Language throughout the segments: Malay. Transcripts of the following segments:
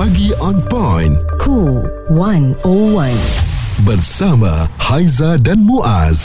Pagi on point. Cool 101. Bersama Haiza dan Muaz.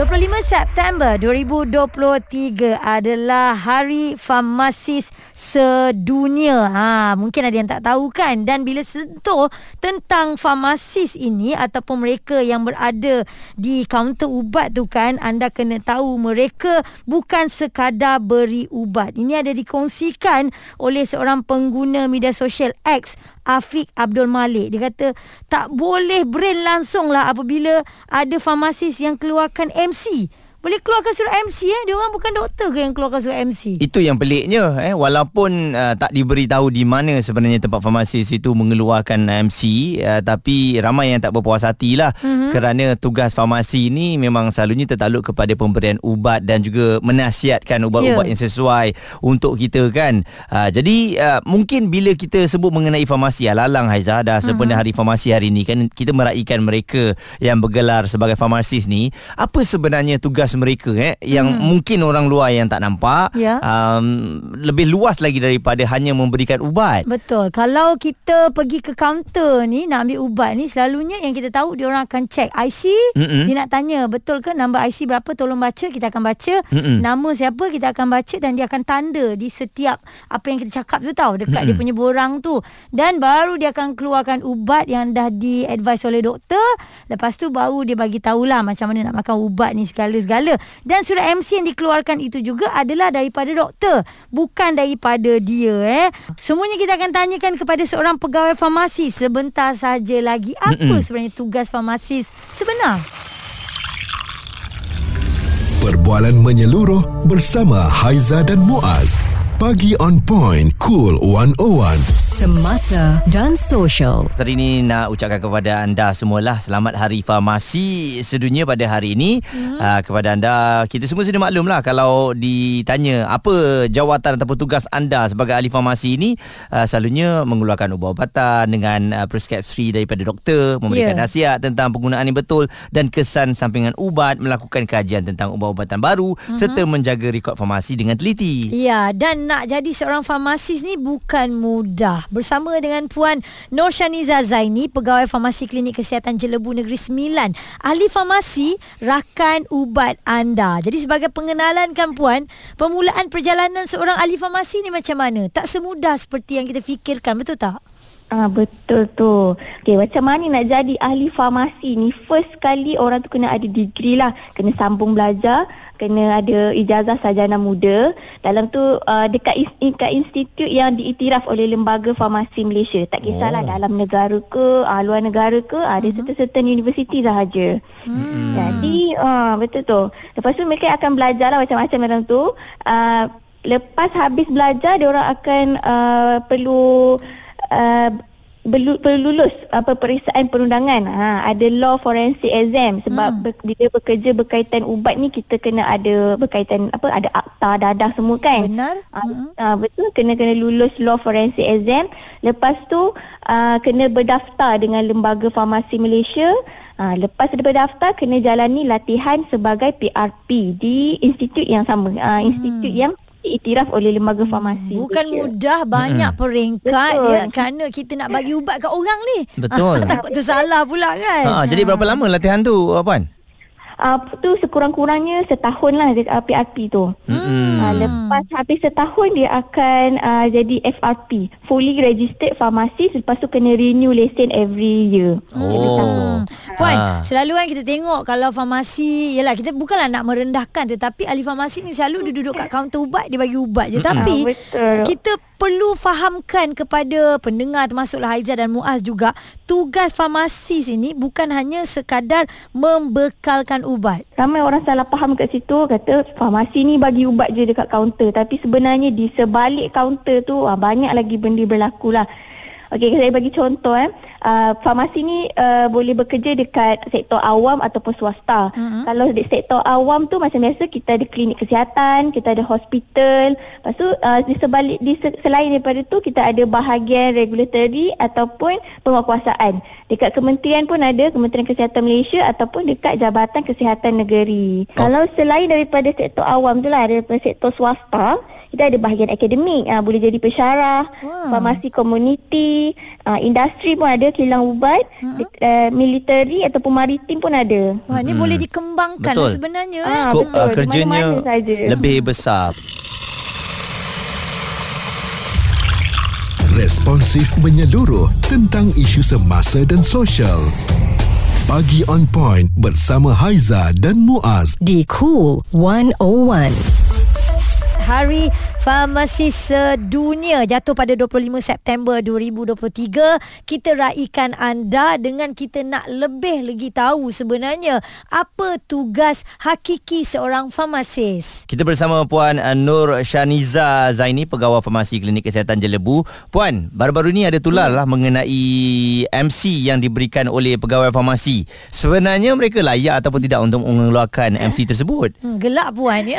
25 September 2023 adalah Hari Farmasis Sedunia. Ha, mungkin ada yang tak tahu kan dan bila sentuh tentang farmasis ini ataupun mereka yang berada di kaunter ubat tu kan anda kena tahu mereka bukan sekadar beri ubat. Ini ada dikongsikan oleh seorang pengguna media sosial X Afiq Abdul Malik. Dia kata tak boleh brain langsung lah apabila ada farmasis yang keluarkan MC. Boleh keluarkan surat MC eh? Dia orang bukan doktor ke yang keluarkan surat MC? Itu yang peliknya eh walaupun uh, tak diberitahu di mana sebenarnya tempat farmasis itu mengeluarkan MC uh, tapi ramai yang tak berpuas hati lah mm-hmm. kerana tugas farmasi ini memang selalunya tertakluk kepada pemberian ubat dan juga menasihatkan ubat-ubat yeah. yang sesuai untuk kita kan. Uh, jadi uh, mungkin bila kita sebut mengenai farmasi alalang Haiza dah mm-hmm. hari farmasi hari ini kan kita meraihkan mereka yang bergelar sebagai farmasis ni apa sebenarnya tugas mereka eh yang hmm. mungkin orang luar yang tak nampak ya. um, lebih luas lagi daripada hanya memberikan ubat. Betul. Kalau kita pergi ke kaunter ni nak ambil ubat ni selalunya yang kita tahu dia orang akan check IC, Mm-mm. dia nak tanya betul ke nombor IC berapa tolong baca kita akan baca, Mm-mm. nama siapa kita akan baca dan dia akan tanda di setiap apa yang kita cakap tu tahu dekat Mm-mm. dia punya borang tu dan baru dia akan keluarkan ubat yang dah di advise oleh doktor. Lepas tu baru dia bagi tahulah macam mana nak makan ubat ni segala-segala segala dan surat MC yang dikeluarkan itu juga adalah daripada doktor bukan daripada dia eh. Semuanya kita akan tanyakan kepada seorang pegawai farmasi. Sebentar saja lagi apa Mm-mm. sebenarnya tugas farmasis sebenar? Perbualan menyeluruh bersama Haiza dan Muaz. Pagi on point, cool 101 semasa dan sosial. Hari ini nak ucapkan kepada anda semualah selamat Hari Farmasi Sedunia pada hari ini. Hmm. Uh, kepada anda, kita semua sudah maklum lah kalau ditanya apa jawatan ataupun tugas anda sebagai ahli farmasi ini, uh, selalunya mengeluarkan ubat-ubatan dengan uh, preskripsi daripada doktor, memberikan yeah. nasihat tentang penggunaan yang betul dan kesan sampingan ubat, melakukan kajian tentang ubat-ubatan baru hmm. serta menjaga rekod farmasi dengan teliti. Ya, yeah, dan nak jadi seorang farmasis ni bukan mudah bersama dengan Puan Nur Shaniza Zaini, Pegawai Farmasi Klinik Kesihatan Jelebu Negeri Sembilan. Ahli farmasi, rakan ubat anda. Jadi sebagai pengenalan kan Puan, permulaan perjalanan seorang ahli farmasi ni macam mana? Tak semudah seperti yang kita fikirkan, betul tak? Ah betul tu. Okey macam mana nak jadi ahli farmasi ni? First kali orang tu kena ada degree lah, kena sambung belajar, kena ada ijazah sarjana muda. Dalam tu uh, dekat dekat institut yang diiktiraf oleh lembaga farmasi Malaysia. Tak kisahlah oh. dalam negara ke, uh, luar negara ke, uh, ada uh-huh. certain universiti sahaja. Hmm. Jadi uh, betul tu. Lepas tu mereka akan belajar lah macam-macam dalam tu. Uh, lepas habis belajar dia orang akan uh, perlu uh, perlu lulus apa periksaan perundangan ha ada law forensic exam. Sebab hmm. ber, bila bekerja berkaitan ubat ni kita kena ada berkaitan apa ada akta dadah semua kan? Benar. Ha, hmm. ha, betul. Kena kena lulus law forensic exam. Lepas tu uh, kena berdaftar dengan lembaga farmasi Malaysia. Ha, lepas daripada daftar kena jalani latihan sebagai PRP di institut yang sama. Uh, institut hmm. yang diiktiraf oleh lembaga farmasi. Bukan Malaysia. mudah banyak hmm. peringkat ya kerana kita nak bagi ubat kat orang ni. Betul. Takut tersalah pula kan. Ha, jadi berapa lama latihan tu puan? Uh, tu sekurang-kurangnya setahun lah uh, PRP tu. Hmm. Uh, lepas habis setahun dia akan uh, jadi FRP, fully registered pharmacist lepas tu kena renew lesen every year. Oh. Puan, ha. selalu kan kita tengok kalau farmasi, yalah kita bukanlah nak merendahkan tetapi ahli farmasi ni selalu dia duduk kat kaunter ubat, dia bagi ubat je. Tapi ha, kita perlu fahamkan kepada pendengar termasuklah Haiza dan Muaz juga tugas farmasis ini bukan hanya sekadar membekalkan ubat. Ramai orang salah faham kat situ kata farmasi ni bagi ubat je dekat kaunter tapi sebenarnya di sebalik kaunter tu ah, banyak lagi benda berlaku lah. Okey, saya bagi contoh eh. Uh, farmasi ni uh, boleh bekerja dekat sektor awam ataupun swasta. Uh-huh. Kalau di sektor awam tu macam biasa kita ada klinik kesihatan, kita ada hospital. Lepas tu uh, di sebalik di selain daripada tu kita ada bahagian regulatory ataupun penguatkuasaan. Dekat kementerian pun ada Kementerian Kesihatan Malaysia ataupun dekat Jabatan Kesihatan Negeri. Oh. Kalau selain daripada sektor awam tu lah daripada sektor swasta kita ada bahagian akademik uh, boleh jadi pensyarah wow. farmasi komuniti uh, industri pun ada kilang ubat uh-huh. uh, military ataupun maritim pun ada wah ni hmm. boleh dikembangkan lah sebenarnya ah, skop uh, kerjanya lebih besar responsif menyeluruh tentang isu semasa dan sosial Pagi on point bersama Haiza dan Muaz di Cool 101. Hari Farmasi Sedunia jatuh pada 25 September 2023. Kita raikan anda dengan kita nak lebih lagi tahu sebenarnya apa tugas hakiki seorang farmasis. Kita bersama Puan uh, Nur Shaniza Zaini, pegawai farmasi Klinik Kesihatan Jelebu. Puan, baru-baru ni ada tular lah mengenai MC yang diberikan oleh pegawai farmasi. Sebenarnya mereka layak ataupun tidak untuk mengeluarkan MC tersebut? Hmm, gelap Puan ya.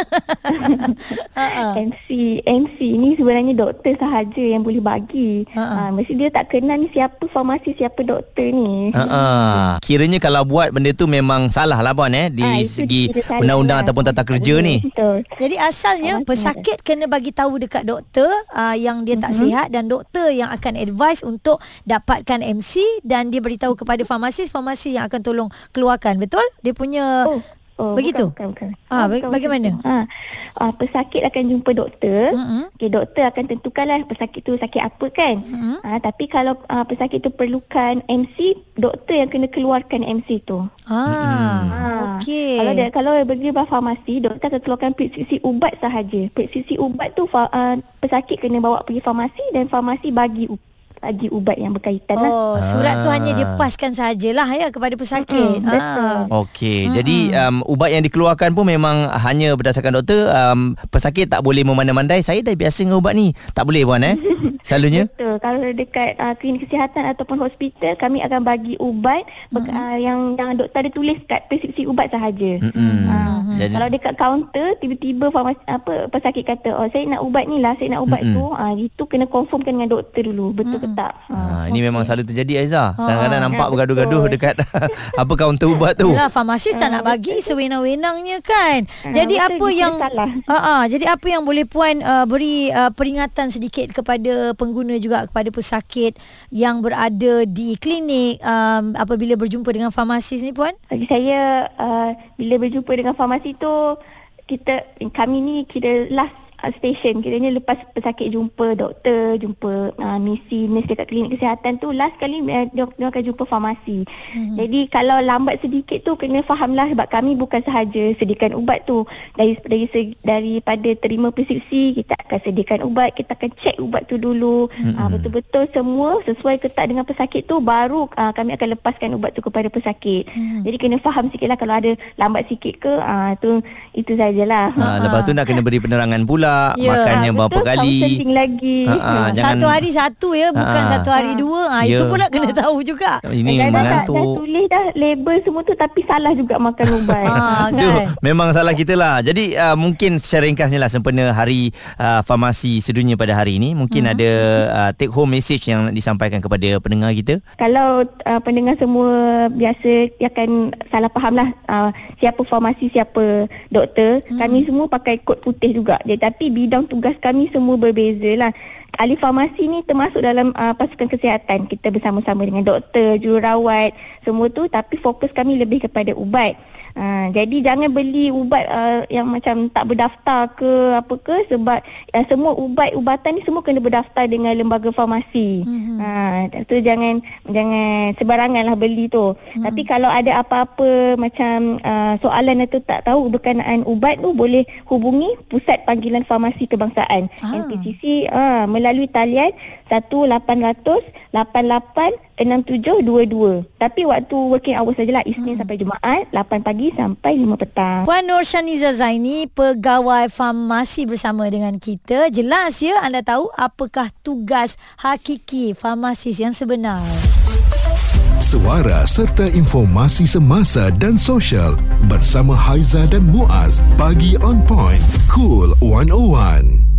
MC MC ni sebenarnya doktor sahaja yang boleh bagi. Ha, mesti dia tak kenal ni siapa farmasi siapa doktor ni. Ha, kiranya kalau buat benda tu memang salah lah puan eh di ha, segi undang-undang lah. ataupun tata kerja ni. Betul. Jadi asalnya ha, pesakit kena bagi tahu dekat doktor uh, yang dia tak uh-huh. sihat dan doktor yang akan advise untuk dapatkan MC dan dia beritahu kepada farmasis farmasi yang akan tolong keluarkan betul dia punya oh. Oh, Begitu? Bukan, bukan. bukan. Ah, bukan, bagaimana? Ha. Ah, pesakit akan jumpa doktor. Uh-huh. Okey, doktor akan tentukanlah pesakit tu sakit apa kan. Uh-huh. Ah, tapi kalau ah, pesakit tu perlukan MC, doktor yang kena keluarkan MC tu. Ah, ah. okey. Kalau dia kalau bagi farmasi, doktor akan keluarkan preskripsi ubat sahaja. Preskripsi ubat tu uh, pesakit kena bawa pergi farmasi dan farmasi bagi bagi ubat yang berkaitan lah. Oh, surat ah. tu hanya dia paskan sajalah ya kepada pesakit. Hmm, betul. Ah. Okey, hmm. jadi um, ubat yang dikeluarkan pun memang hanya berdasarkan doktor. Um, pesakit tak boleh memandai-mandai. Saya dah biasa dengan ubat ni. Tak boleh puan eh? Selalunya? Betul. Kalau dekat uh, klinik kesihatan ataupun hospital, kami akan bagi ubat hmm. uh, yang yang doktor ada tulis kat preskripsi ubat sahaja. Hmm. Uh, jadi, kalau dekat kaunter, tiba-tiba farmasi, apa pesakit kata, oh saya nak ubat ni lah, saya nak ubat hmm. tu. Uh, itu kena confirmkan dengan doktor dulu. Betul hmm tak. Ha, ha ini okay. memang selalu terjadi Aiza. Ha, Kadang-kadang nampak ya, bergaduh-gaduh dekat apa kaunter ubat tu. Yalah farmasis tak nak bagi sewenang-wenangnya kan. Ha, jadi apa yang ha, ha jadi apa yang boleh puan uh, beri uh, peringatan sedikit kepada pengguna juga kepada pesakit yang berada di klinik um, apabila berjumpa dengan farmasis ni puan? Bagi saya uh, bila berjumpa dengan farmasi tu kita kami ni kira last station kiranya lepas pesakit jumpa doktor jumpa uh, misi nurse dekat klinik kesihatan tu last kali uh, dia, dia akan jumpa farmasi mm-hmm. jadi kalau lambat sedikit tu kena fahamlah sebab kami bukan sahaja sediakan ubat tu dari dari daripada terima preskripsi kita akan sediakan ubat kita akan cek ubat tu dulu mm-hmm. uh, betul-betul semua sesuai ke tak dengan pesakit tu baru uh, kami akan lepaskan ubat tu kepada pesakit mm-hmm. jadi kena faham sikitlah kalau ada lambat sikit ke uh, tu itu sajalah ha, lepas tu nak kena beri penerangan pula pula ya. makannya ha, berapa kali lagi ha, ha, jangan, satu hari satu ya bukan ha, satu hari ha. dua ha, ya. itu pula kena tahu juga ini memang dah, dah tulis dah label semua tu tapi salah juga makan ubat ha, kan? memang salah kita lah jadi uh, mungkin secara ringkasnya lah sempena hari uh, farmasi sedunia pada hari ini mungkin hmm. ada uh, take home message yang disampaikan kepada pendengar kita kalau uh, pendengar semua biasa akan salah faham lah uh, siapa farmasi siapa doktor hmm. kami semua pakai kod putih juga jadi tapi bidang tugas kami semua berbeza lah. Ahli farmasi ni termasuk dalam uh, pasukan kesihatan. Kita bersama-sama dengan doktor, jururawat, semua tu. Tapi fokus kami lebih kepada ubat. Ha, jadi jangan beli ubat uh, yang macam tak berdaftar ke apa ke sebab uh, semua ubat-ubatan ni semua kena berdaftar dengan lembaga farmasi. Mm-hmm. Ha, tu jangan jangan sebaranganlah beli tu. Mm-hmm. Tapi kalau ada apa-apa macam uh, soalan atau tak tahu berkenaan ubat tu boleh hubungi Pusat Panggilan Farmasi Kebangsaan ah. NPCC uh, melalui talian 1800 88 6722. Tapi waktu working hours sajalah Isnin hmm. sampai Jumaat 8 pagi sampai 5 petang. Puan Nur Shaniza Zaini pegawai farmasi bersama dengan kita. Jelas ya anda tahu apakah tugas hakiki farmasis yang sebenar. Suara serta informasi semasa dan sosial bersama Haiza dan Muaz bagi on point cool 101.